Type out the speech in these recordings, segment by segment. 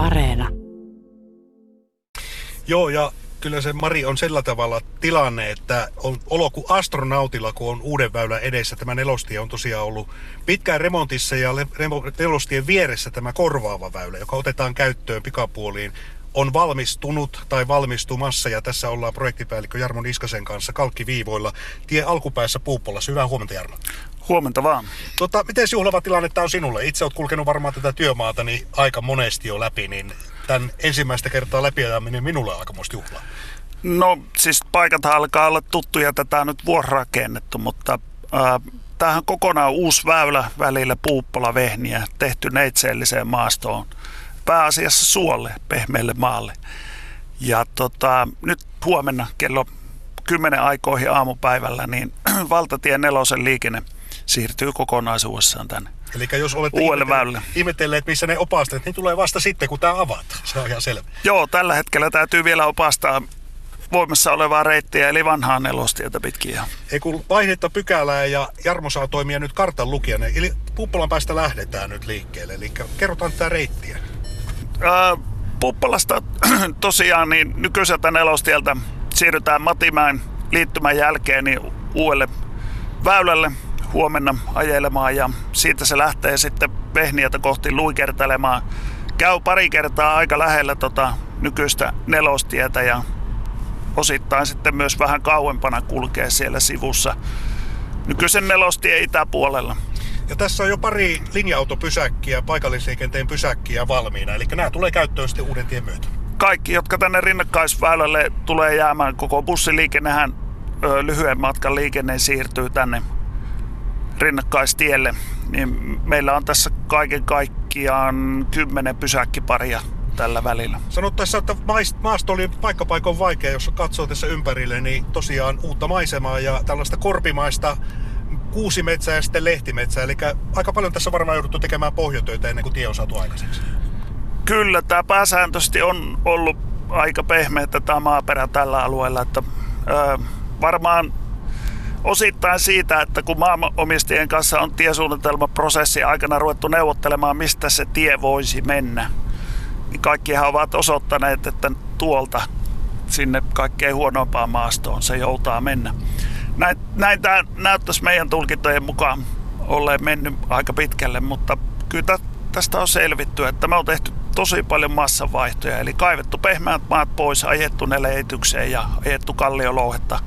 Areena. Joo, ja kyllä se Mari on sillä tavalla tilanne, että on olo kuin astronautilla, kun on uuden väylän edessä. Tämä nelostie on tosiaan ollut pitkään remontissa ja nelostien vieressä tämä korvaava väylä, joka otetaan käyttöön pikapuoliin on valmistunut tai valmistumassa ja tässä ollaan projektipäällikkö Jarmo Niskasen kanssa kalkkiviivoilla tie alkupäässä Puuppolassa. Hyvää huomenta Jarmo. Huomenta vaan. Tota, miten juhlava tilanne tämä on sinulle? Itse olet kulkenut varmaan tätä työmaata niin aika monesti jo läpi, niin tämän ensimmäistä kertaa läpiajaminen minulle aika muista juhlaa. No siis paikat alkaa olla tuttuja, tätä on nyt vuororakennettu, mutta äh, tämähän on kokonaan uusi väylä välillä Puuppola-Vehniä, tehty neitseelliseen maastoon pääasiassa suolle, pehmeälle maalle. Ja tota, nyt huomenna kello 10 aikoihin aamupäivällä, niin valtatie nelosen liikenne siirtyy kokonaisuudessaan tänne. Eli jos olette ihmetelleet, ihmetelleet, missä ne opasteet, niin tulee vasta sitten, kun tämä avataan. Se on ihan selvä. Joo, tällä hetkellä täytyy vielä opastaa voimassa olevaa reittiä, eli vanhaa nelostietä pitkin. Ei kun vaihdetta pykälää ja Jarmo saa toimia nyt kartan lukijana. Eli Puppolan päästä lähdetään nyt liikkeelle. Eli kerrotaan tätä reittiä. Äh, Puppalasta tosiaan niin nykyiseltä nelostieltä siirrytään Matimäen liittymän jälkeen niin uudelle väylälle huomenna ajelemaan ja siitä se lähtee sitten Vehniätä kohti luikertelemaan. Käy pari kertaa aika lähellä tota nykyistä nelostietä ja osittain sitten myös vähän kauempana kulkee siellä sivussa nykyisen nelostien itäpuolella. Ja tässä on jo pari linja-autopysäkkiä, paikallisliikenteen pysäkkiä valmiina, eli nämä tulee käyttöön sitten uuden tien myötä. Kaikki, jotka tänne rinnakkaisväylälle tulee jäämään, koko bussiliikennehän lyhyen matkan liikenne siirtyy tänne rinnakkaistielle, niin meillä on tässä kaiken kaikkiaan kymmenen pysäkkiparia tällä välillä. Sanot tässä, että maasto oli paikkapaikon vaikea, jos katsoo tässä ympärille, niin tosiaan uutta maisemaa ja tällaista korpimaista kuusimetsää ja sitten lehtimetsää. Eli aika paljon tässä varmaan jouduttu tekemään pohjatöitä ennen kuin tie on saatu aikaiseksi. Kyllä, tämä pääsääntöisesti on ollut aika pehmeä tämä maaperä tällä alueella. Että, ö, varmaan osittain siitä, että kun maanomistajien kanssa on tiesuunnitelmaprosessi aikana ruvettu neuvottelemaan, mistä se tie voisi mennä, niin kaikkihan ovat osoittaneet, että tuolta sinne kaikkein huonompaan maastoon se joutaa mennä näin, näin tämä näyttäisi meidän tulkintojen mukaan olleen mennyt aika pitkälle, mutta kyllä tästä on selvitty, että me on tehty tosi paljon massavaihtoja, eli kaivettu pehmeät maat pois, ajettu ne leitykseen ja ajettu kalliolouhetta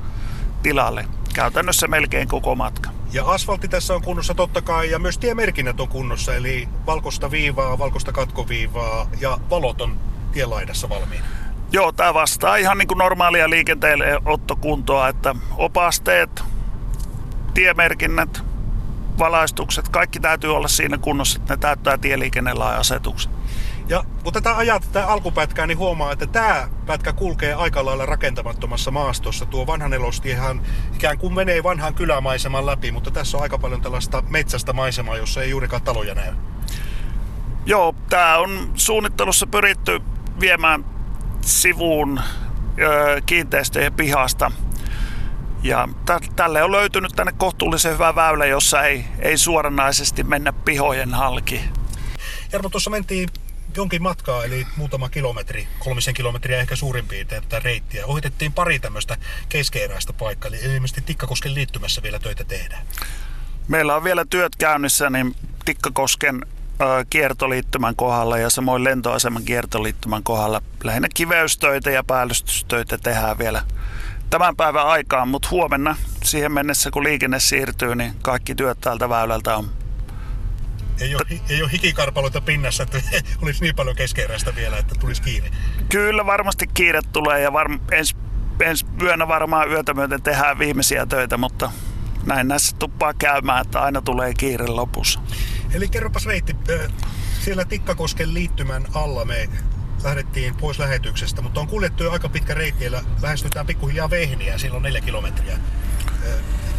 tilalle. Käytännössä melkein koko matka. Ja asfaltti tässä on kunnossa totta kai ja myös tiemerkinnät on kunnossa, eli valkoista viivaa, valkoista katkoviivaa ja valoton tielaidassa valmiina. Joo, tämä vastaa ihan niin kuin normaalia liikenteelle ottokuntoa, että opasteet, tiemerkinnät, valaistukset, kaikki täytyy olla siinä kunnossa, että ne täyttää tieliikennelain asetukset. Ja kun tätä ajat tätä alkupätkää, niin huomaa, että tämä pätkä kulkee aika lailla rakentamattomassa maastossa. Tuo vanha nelostiehän ikään kuin menee vanhan kylämaiseman läpi, mutta tässä on aika paljon tällaista metsästä maisemaa, jossa ei juurikaan taloja näy. Joo, tämä on suunnittelussa pyritty viemään sivuun kiinteistöjen pihasta. Ja t- tälle on löytynyt tänne kohtuullisen hyvä väylä, jossa ei, ei suoranaisesti mennä pihojen halki. Jarmo, tuossa mentiin jonkin matkaa, eli muutama kilometri, kolmisen kilometriä ehkä suurin piirtein tätä reittiä. Ohitettiin pari tämmöistä keskeeräistä paikkaa, eli ilmeisesti Tikkakosken liittymässä vielä töitä tehdään. Meillä on vielä työt käynnissä, niin Tikkakosken kiertoliittymän kohdalla ja samoin lentoaseman kiertoliittymän kohdalla lähinnä kiveystöitä ja päällystystöitä tehdään vielä tämän päivän aikaan, mutta huomenna siihen mennessä kun liikenne siirtyy, niin kaikki työt täältä väylältä on ei ole, ei ole hikikarpaloita pinnassa, että olisi niin paljon keskeeräistä vielä, että tulisi kiire. Kyllä varmasti kiire tulee ja varm, ens, ensi yönä varmaan yötä myöten tehdään viimeisiä töitä, mutta näin näissä tuppaa käymään, että aina tulee kiire lopussa. Eli kerropas Reitti, siellä Tikkakosken liittymän alla me lähdettiin pois lähetyksestä, mutta on kuljettu jo aika pitkä reitti, ja lähestytään pikkuhiljaa Vehniä, silloin neljä kilometriä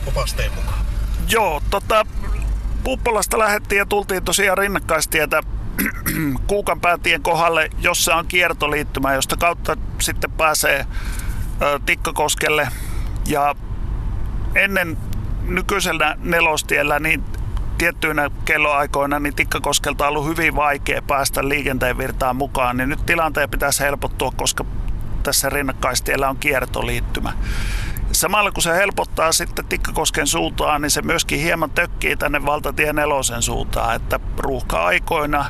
opasteen mukaan. Joo, tota, Puppolasta lähdettiin ja tultiin tosiaan rinnakkaistietä Kuukanpäätien kohdalle, jossa on kiertoliittymä, josta kautta sitten pääsee Tikkakoskelle. Ja ennen nykyisellä nelostiellä niin tiettyinä kelloaikoina niin Tikkakoskelta on ollut hyvin vaikea päästä liikenteen virtaan mukaan, niin nyt tilanteen pitäisi helpottua, koska tässä rinnakkaistiellä on kiertoliittymä. Samalla kun se helpottaa sitten Tikkakosken suuntaan, niin se myöskin hieman tökkii tänne valtatie nelosen suuntaan, että ruuhka-aikoina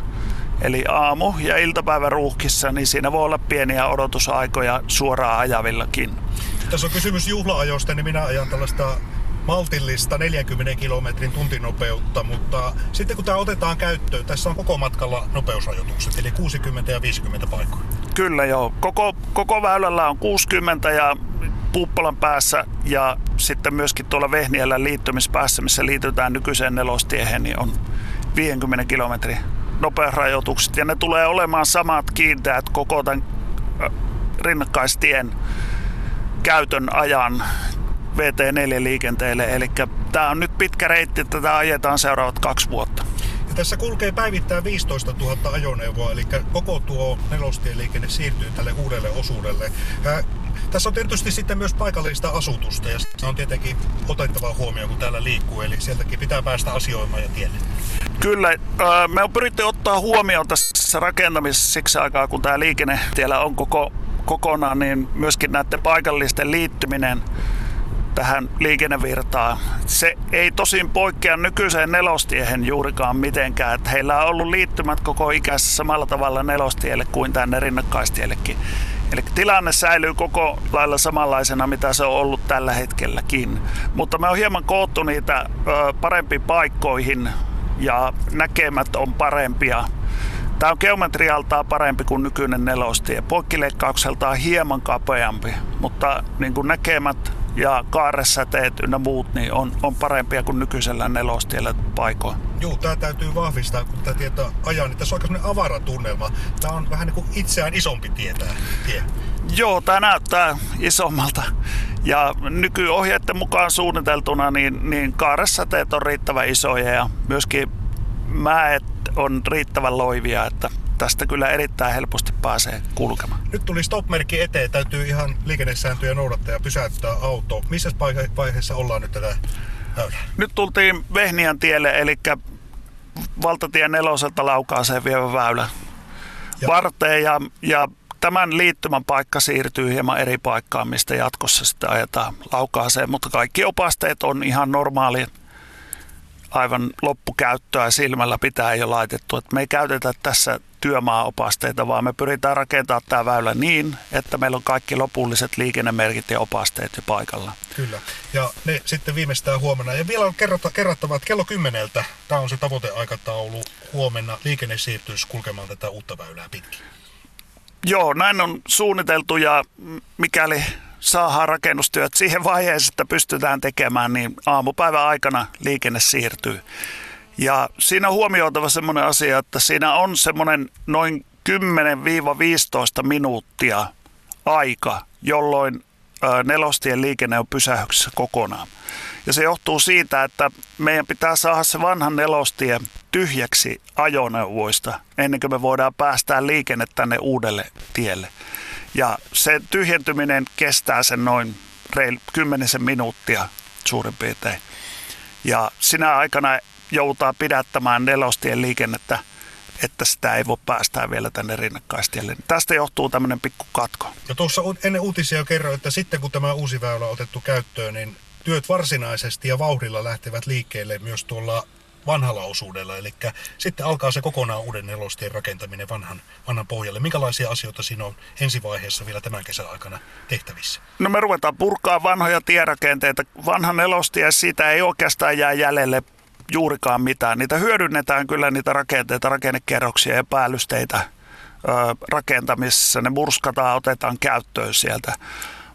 Eli aamu- ja iltapäivä ruuhkissa, niin siinä voi olla pieniä odotusaikoja suoraan ajavillakin. Tässä on kysymys juhlaajoista, niin minä ajan tällaista maltillista 40 kilometrin tuntinopeutta, mutta sitten kun tämä otetaan käyttöön, tässä on koko matkalla nopeusrajoitukset, eli 60 ja 50 paikkoja. Kyllä joo. Koko, koko väylällä on 60 ja Puuppalan päässä ja sitten myöskin tuolla Vehniellä liittymispäässä, missä liitytään nykyiseen nelostiehen, niin on 50 kilometrin nopeusrajoitukset. Ja ne tulee olemaan samat kiinteät koko tämän rinnakkaistien käytön ajan VT4-liikenteelle. Eli tämä on nyt pitkä reitti, että tätä ajetaan seuraavat kaksi vuotta. Ja tässä kulkee päivittäin 15 000 ajoneuvoa, eli koko tuo nelostieliikenne siirtyy tälle uudelle osuudelle. Tässä on tietysti sitten myös paikallista asutusta ja se on tietenkin otettava huomioon, kun täällä liikkuu, eli sieltäkin pitää päästä asioimaan ja tielle. Kyllä, me on pyritty ottaa huomioon tässä rakentamisessa siksi aikaa, kun tämä liikenne siellä on koko, kokonaan, niin myöskin näiden paikallisten liittyminen tähän liikennevirtaan. Se ei tosin poikkea nykyiseen nelostiehen juurikaan mitenkään. Että heillä on ollut liittymät koko ikässä samalla tavalla nelostielle kuin tänne rinnakkaistiellekin. Eli tilanne säilyy koko lailla samanlaisena, mitä se on ollut tällä hetkelläkin. Mutta me on hieman koottu niitä parempiin paikkoihin ja näkemät on parempia. Tämä on geometrialtaan parempi kuin nykyinen nelostie. Poikkileikkaukseltaan hieman kapeampi, mutta niin kuin näkemät ja kaarresäteet ynnä muut niin on, on parempia kuin nykyisellä nelostiellä paikoin. Joo, tämä täytyy vahvistaa, kun tämä tieto ajaa, niin tässä on aika sellainen avaratunnelma. Tämä on vähän niin kuin itseään isompi tietää. tie. Joo, tämä näyttää isommalta. Ja nykyohjeiden mukaan suunniteltuna, niin, niin kaaressateet on riittävän isoja ja myöskin mäet on riittävän loivia, että tästä kyllä erittäin helposti pääsee kulkemaan. Nyt tuli stop-merkki eteen, täytyy ihan liikennesääntöjä noudattaa ja pysäyttää auto. Missä vaiheessa ollaan nyt tätä väylää? Nyt tultiin Vehnian tielle, eli valtatien neloselta laukaaseen vievä väylä ja. varteen ja, ja tämän liittymän paikka siirtyy hieman eri paikkaan, mistä jatkossa sitten ajetaan laukaaseen, mutta kaikki opasteet on ihan normaali aivan loppukäyttöä silmällä pitää jo laitettu. Että me ei käytetä tässä työmaaopasteita, vaan me pyritään rakentamaan tämä väylä niin, että meillä on kaikki lopulliset liikennemerkit ja opasteet jo paikalla. Kyllä, ja ne sitten viimeistään huomenna. Ja vielä on kerrottava, että kello kymmeneltä, tämä on se tavoiteaikataulu, huomenna liikenne siirtyisi kulkemaan tätä uutta väylää pitkin. Joo, näin on suunniteltu ja mikäli saadaan rakennustyöt siihen vaiheeseen, että pystytään tekemään, niin aamupäivän aikana liikenne siirtyy. Ja siinä on huomioitava semmoinen asia, että siinä on semmoinen noin 10-15 minuuttia aika, jolloin nelostien liikenne on pysähyksessä kokonaan. Ja se johtuu siitä, että meidän pitää saada se vanhan nelostie tyhjäksi ajoneuvoista ennen kuin me voidaan päästää liikenne tänne uudelle tielle. Ja se tyhjentyminen kestää sen noin reil, kymmenisen minuuttia suurin piirtein. Ja sinä aikana joutaa pidättämään nelostien liikennettä, että sitä ei voi päästää vielä tänne rinnakkaistielle. Tästä johtuu tämmöinen pikku katko. Ja tuossa ennen uutisia jo kerroin, että sitten kun tämä uusi väylä on otettu käyttöön, niin työt varsinaisesti ja vauhdilla lähtevät liikkeelle myös tuolla vanhalla osuudella. Eli sitten alkaa se kokonaan uuden nelostien rakentaminen vanhan, vanhan pohjalle. Minkälaisia asioita siinä on ensivaiheessa vielä tämän kesän aikana tehtävissä? No me ruvetaan purkaa vanhoja tierakenteita. Vanha nelostie, siitä ei oikeastaan jää jäljelle juurikaan mitään. Niitä hyödynnetään kyllä niitä rakenteita, rakennekerroksia ja päällysteitä rakentamisessa. Ne murskataan, otetaan käyttöön sieltä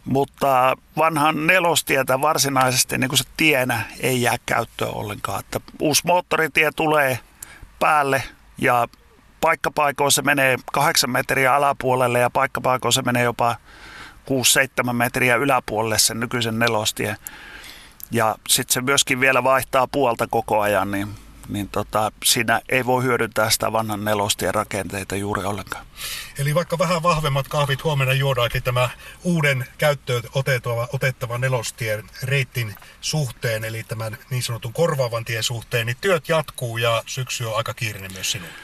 mutta vanhan nelostietä varsinaisesti niin kuin se tienä ei jää käyttöön ollenkaan. Että uusi moottoritie tulee päälle ja paikkapaikoissa se menee kahdeksan metriä alapuolelle ja paikkapaikoissa se menee jopa 6-7 metriä yläpuolelle sen nykyisen nelostien. Ja sitten se myöskin vielä vaihtaa puolta koko ajan, niin niin tota, siinä ei voi hyödyntää sitä vanhan nelostien rakenteita juuri ollenkaan. Eli vaikka vähän vahvemmat kahvit huomenna juodaankin tämä uuden käyttöön otettava, otettava nelostien reittin suhteen, eli tämän niin sanotun korvaavan tien suhteen, niin työt jatkuu ja syksy on aika kiireinen myös sinulle.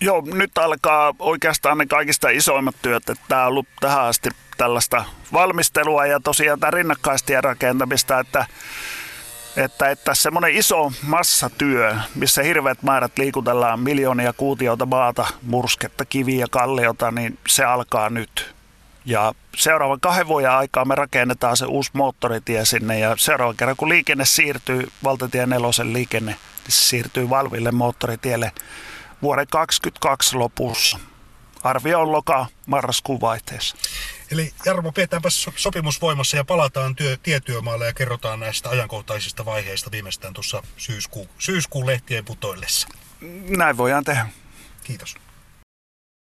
Joo, nyt alkaa oikeastaan ne kaikista isoimmat työt, että tämä on ollut tähän asti tällaista valmistelua ja tosiaan tämä rinnakkaistien rakentamista, että että, että semmoinen iso massatyö, missä hirveät määrät liikutellaan miljoonia kuutiota maata, mursketta, kiviä, kalliota, niin se alkaa nyt. Ja seuraavan kahden vuoden aikaa me rakennetaan se uusi moottoritie sinne ja seuraavan kerran kun liikenne siirtyy, valtatie nelosen liikenne, niin siirtyy valville moottoritielle vuoden 2022 lopussa. Arvio on loka-marraskuun vaihteessa. Eli Jarmo, pidetäänpä sopimus voimassa ja palataan työ, tietyömaalle ja kerrotaan näistä ajankohtaisista vaiheista viimeistään tuossa syyskuun, syyskuun lehtien putoillessa. Näin voidaan tehdä. Kiitos.